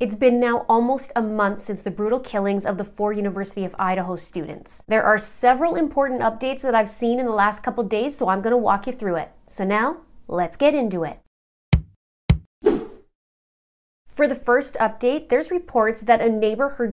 It's been now almost a month since the brutal killings of the four University of Idaho students. There are several important updates that I've seen in the last couple days, so I'm going to walk you through it. So now, let's get into it. For the first update, there's reports that a neighbor heard.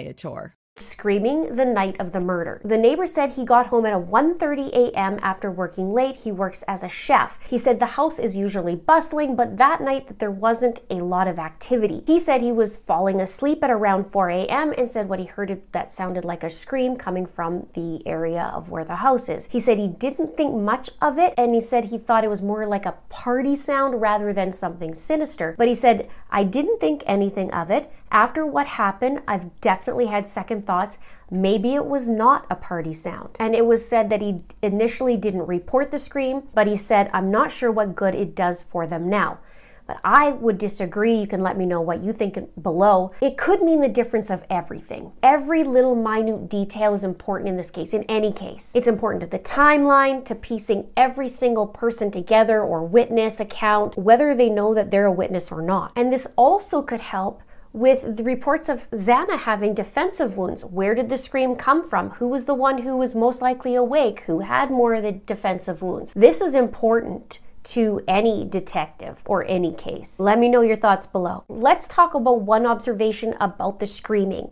screaming the night of the murder. The neighbor said he got home at 1:30 a.m. after working late. He works as a chef. He said the house is usually bustling, but that night that there wasn't a lot of activity. He said he was falling asleep at around 4 a.m. and said what he heard that sounded like a scream coming from the area of where the house is. He said he didn't think much of it and he said he thought it was more like a party sound rather than something sinister. But he said I didn't think anything of it. After what happened, I've definitely had second thoughts. Maybe it was not a party sound. And it was said that he initially didn't report the scream, but he said, I'm not sure what good it does for them now. But I would disagree. You can let me know what you think below. It could mean the difference of everything. Every little minute detail is important in this case, in any case. It's important to the timeline, to piecing every single person together or witness account, whether they know that they're a witness or not. And this also could help with the reports of Xana having defensive wounds. Where did the scream come from? Who was the one who was most likely awake? Who had more of the defensive wounds? This is important to any detective or any case. Let me know your thoughts below. Let's talk about one observation about the screaming.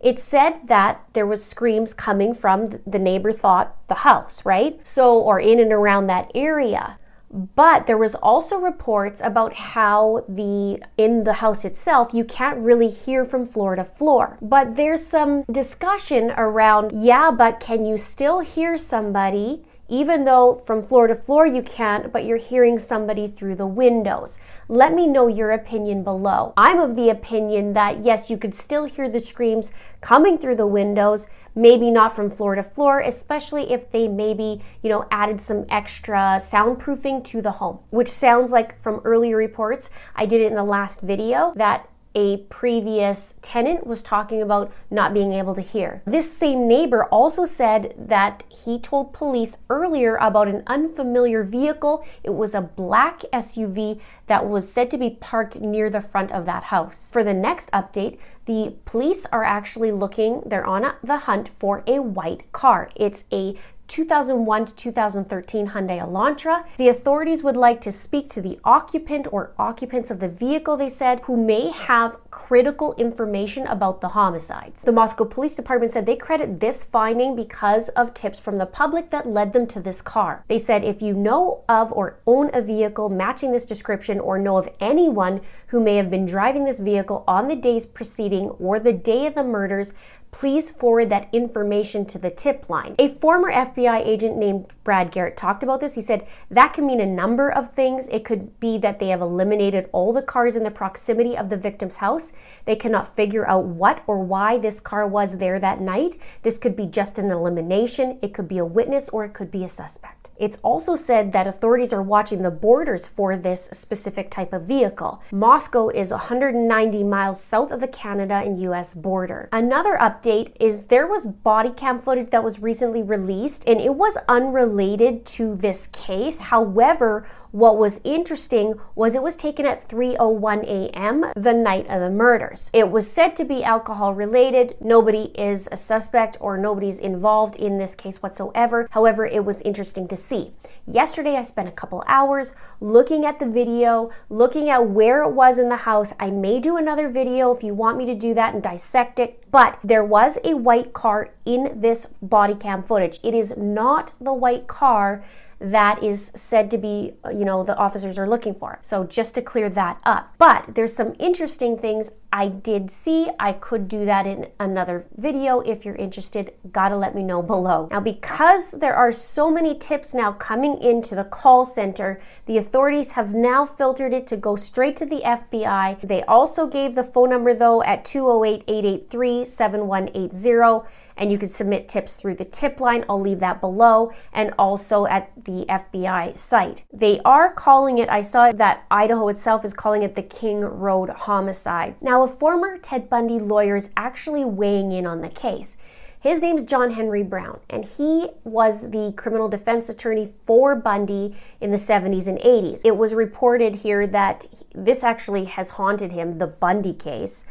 It said that there was screams coming from the neighbor thought the house, right? So or in and around that area. But there was also reports about how the in the house itself you can't really hear from floor to floor. But there's some discussion around yeah, but can you still hear somebody even though from floor to floor you can't, but you're hearing somebody through the windows. Let me know your opinion below. I'm of the opinion that yes, you could still hear the screams coming through the windows, maybe not from floor to floor, especially if they maybe, you know, added some extra soundproofing to the home, which sounds like from earlier reports, I did it in the last video, that a previous tenant was talking about not being able to hear. This same neighbor also said that he told police earlier about an unfamiliar vehicle. It was a black SUV that was said to be parked near the front of that house. For the next update, the police are actually looking, they're on the hunt for a white car. It's a 2001 to 2013 Hyundai Elantra. The authorities would like to speak to the occupant or occupants of the vehicle, they said, who may have critical information about the homicides. The Moscow Police Department said they credit this finding because of tips from the public that led them to this car. They said if you know of or own a vehicle matching this description or know of anyone who may have been driving this vehicle on the days preceding or the day of the murders, please forward that information to the tip line. A former FBI agent named Brad Garrett talked about this. He said that can mean a number of things. It could be that they have eliminated all the cars in the proximity of the victim's house. They cannot figure out what or why this car was there that night. This could be just an elimination, it could be a witness, or it could be a suspect. It's also said that authorities are watching the borders for this specific type of vehicle. Moscow is 190 miles south of the Canada and US border. Another update is there was body cam footage that was recently released and it was unrelated to this case. However, what was interesting was it was taken at 3:01 a.m. the night of the murders. It was said to be alcohol related. Nobody is a suspect or nobody's involved in this case whatsoever. However, it was interesting to see. Yesterday I spent a couple hours looking at the video, looking at where it was in the house. I may do another video if you want me to do that and dissect it, but there was a white car in this body cam footage. It is not the white car that is said to be, you know, the officers are looking for. So just to clear that up. But there's some interesting things I did see. I could do that in another video if you're interested. Gotta let me know below. Now, because there are so many tips now coming into the call center, the authorities have now filtered it to go straight to the FBI. They also gave the phone number though at 208 883 7180 and you can submit tips through the tip line. I'll leave that below and also at the FBI site. They are calling it, I saw that Idaho itself is calling it the King Road homicides. Now, a former Ted Bundy lawyer is actually weighing in on the case. His name's John Henry Browne, and he was the criminal defense attorney for Bundy in the 70s and 80s. It was reported here that this actually has haunted him, the Bundy case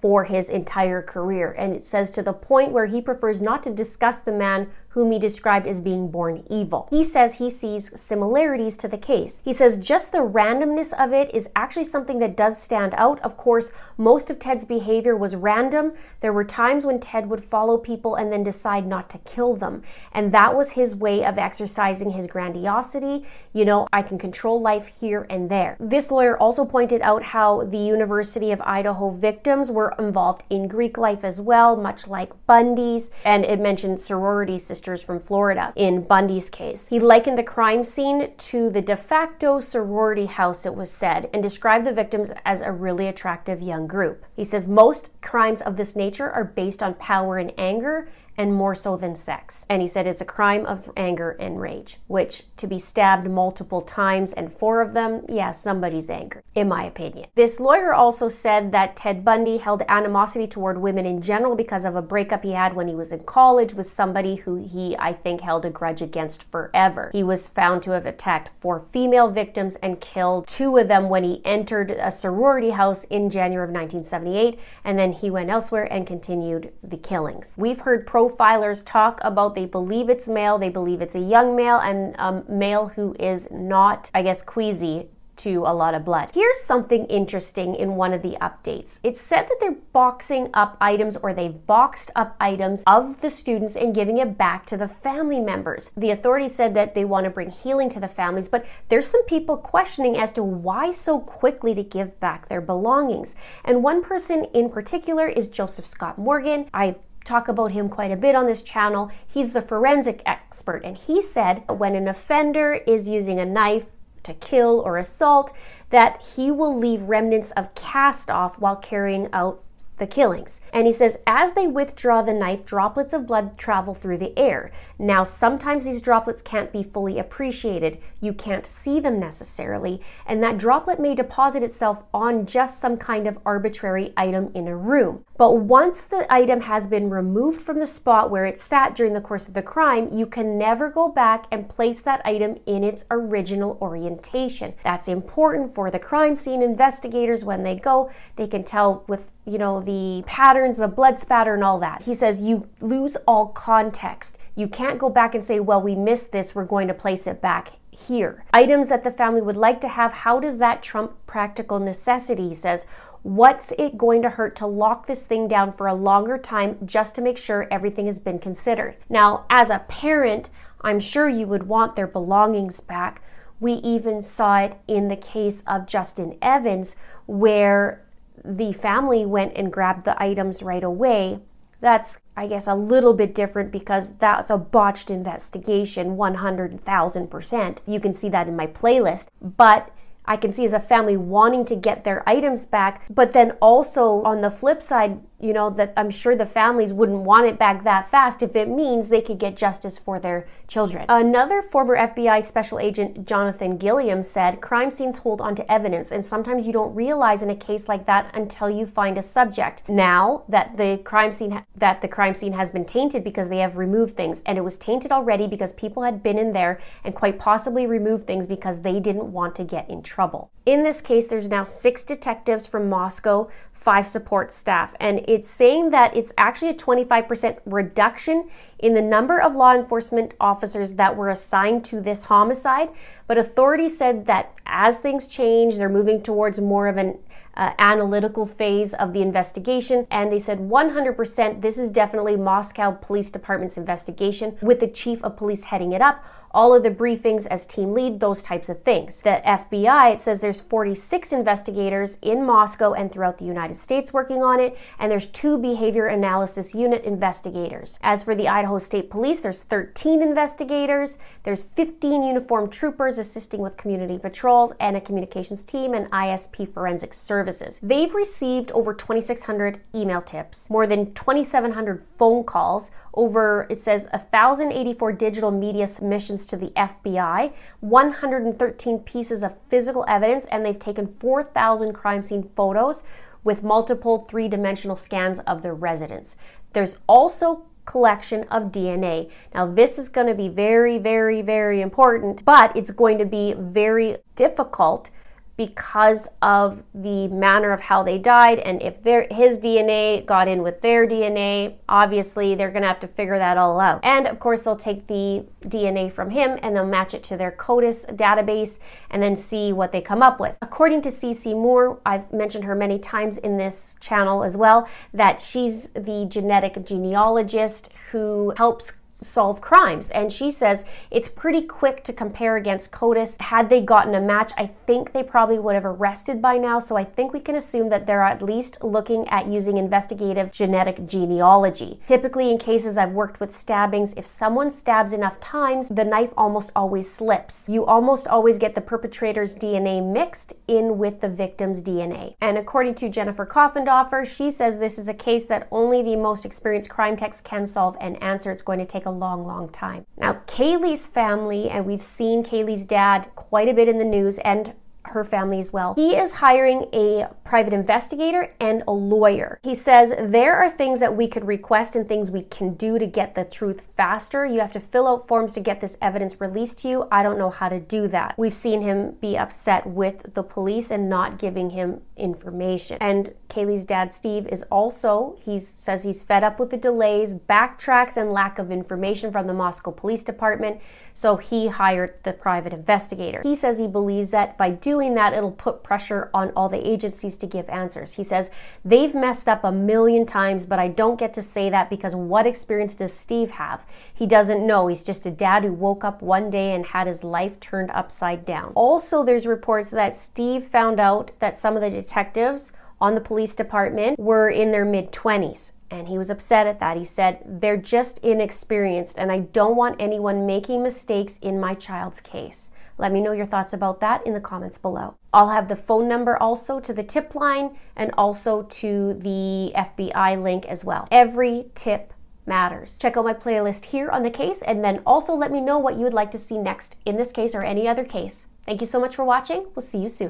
for his entire career. And it says to the point where he prefers not to discuss the man whom he described as being born evil. He says he sees similarities to the case. He says just the randomness of it is actually something that does stand out. Of course, most of Ted's behavior was random. There were times when Ted would follow people and then decide not to kill them. And that was his way of exercising his grandiosity. You know, I can control life here and there. This lawyer also pointed out how the University of Idaho victims were involved in Greek life as well, much like Bundy's. And it mentioned sorority sisters sisters from Florida in Bundy's case. He likened the crime scene to the de facto sorority house, it was said, and described the victims as a really attractive young group. He says most crimes of this nature are based on power and anger and more so than sex. And he said it's a crime of anger and rage, which to be stabbed multiple times and four of them, yeah, somebody's angry, in my opinion. This lawyer also said that Ted Bundy held animosity toward women in general because of a breakup he had when he was in college with somebody who he, I think, held a grudge against forever. He was found to have attacked four female victims and killed two of them when he entered a sorority house in January of 1978, and then he went elsewhere and continued the killings. We've heard pro profilers talk about they believe it's male, they believe it's a young male, and a male who is not, I guess, queasy to a lot of blood. Here's something interesting in one of the updates. It said that they're boxing up items or they've boxed up items of the students and giving it back to the family members. The authorities said that they want to bring healing to the families, but there's some people questioning as to why so quickly to give back their belongings. And one person in particular is Joseph Scott Morgan. I've talk about him quite a bit on this channel. He's the forensic expert, and he said when an offender is using a knife to kill or assault, that he will leave remnants of cast off while carrying out the killings. And he says, as they withdraw the knife, droplets of blood travel through the air. Now, sometimes these droplets can't be fully appreciated. You can't see them necessarily. And that droplet may deposit itself on just some kind of arbitrary item in a room. But once the item has been removed from the spot where it sat during the course of the crime, you can never go back and place that item in its original orientation. That's important for the crime scene investigators when they go. They can tell with you know, the patterns, the blood spatter, and all that. He says you lose all context. You can't go back and say, well, we missed this, we're going to place it back here. Items that the family would like to have, how does that trump practical necessity? He says, what's it going to hurt to lock this thing down for a longer time just to make sure everything has been considered? Now, as a parent, I'm sure you would want their belongings back. We even saw it in the case of Justin Evans, where the family went and grabbed the items right away. That's, I guess, a little bit different because that's a botched investigation, 100,000%. You can see that in my playlist. But I can see as a family wanting to get their items back, but then also on the flip side, you know, that I'm sure the families wouldn't want it back that fast if it means they could get justice for their children. Another former FBI special agent, Jonathan Gilliam, said crime scenes hold onto evidence, and sometimes you don't realize in a case like that until you find a subject. Now that the crime scene ha- that the crime scene has been tainted because they have removed things, and it was tainted already because people had been in there and quite possibly removed things because they didn't want to get in trouble. In this case, there's now six detectives from Moscow five support staff. And it's saying that it's actually a 25% reduction in the number of law enforcement officers that were assigned to this homicide. But authorities said that as things change, they're moving towards more of an uh, analytical phase of the investigation, and they said 100% this is definitely Moscow Police Department's investigation with the chief of police heading it up all of the briefings as team lead, those types of things. The FBI, it says there's 46 investigators in Moscow and throughout the United States working on it, and there's two behavior analysis unit investigators. As for the Idaho State Police, there's 13 investigators, there's 15 uniformed troopers assisting with community patrols, and a communications team and ISP forensic services. They've received over 2,600 email tips, more than 2,700 phone calls, over, it says, 1,084 digital media submissions to the FBI, 113 pieces of physical evidence, and they've taken 4,000 crime scene photos with multiple three dimensional scans of their residence. There's also collection of DNA. Now, this is going to be very, very, very important, but it's going to be very difficult because of the manner of how they died and if their his DNA got in with their DNA, obviously they're going to have to figure that all out. And of course, they'll take the DNA from him and they'll match it to their CODIS database and then see what they come up with. According to CeCe Moore, I've mentioned her many times in this channel as well, that she's the genetic genealogist who helps solve crimes. And she says it's pretty quick to compare against CODIS. Had they gotten a match, I think they probably would have arrested by now. So I think we can assume that they're at least looking at using investigative genetic genealogy. Typically, in cases I've worked with stabbings, if someone stabs enough times, the knife almost always slips. You almost always get the perpetrator's DNA mixed in with the victim's DNA. And according to Jennifer Coffindaffer, she says this is a case that only the most experienced crime techs can solve and answer. It's going to take a long, long time. Now, Kaylee's family, and we've seen Kaylee's dad quite a bit in the news and her family as well. He is hiring a private investigator and a lawyer. He says there are things that we could request and things we can do to get the truth faster. You have to fill out forms to get this evidence released to you. I don't know how to do that. We've seen him be upset with the police and not giving him information. And Kaylee's dad, Steve, is also, he says he's fed up with the delays, backtracks, and lack of information from the Moscow Police Department. So he hired the private investigator. He says he believes that by doing that, it'll put pressure on all the agencies to give answers. He says, they've messed up a million times, but I don't get to say that because what experience does Steve have? He doesn't know. He's just a dad who woke up one day and had his life turned upside down. Also, there's reports that Steve found out that some of the detectives on the police department were in their mid 20s. And he was upset at that. He said, They're just inexperienced, and I don't want anyone making mistakes in my child's case. Let me know your thoughts about that in the comments below. I'll have the phone number also to the tip line and also to the FBI link as well. Every tip matters. Check out my playlist here on the case and then also let me know what you would like to see next in this case or any other case. Thank you so much for watching. We'll see you soon.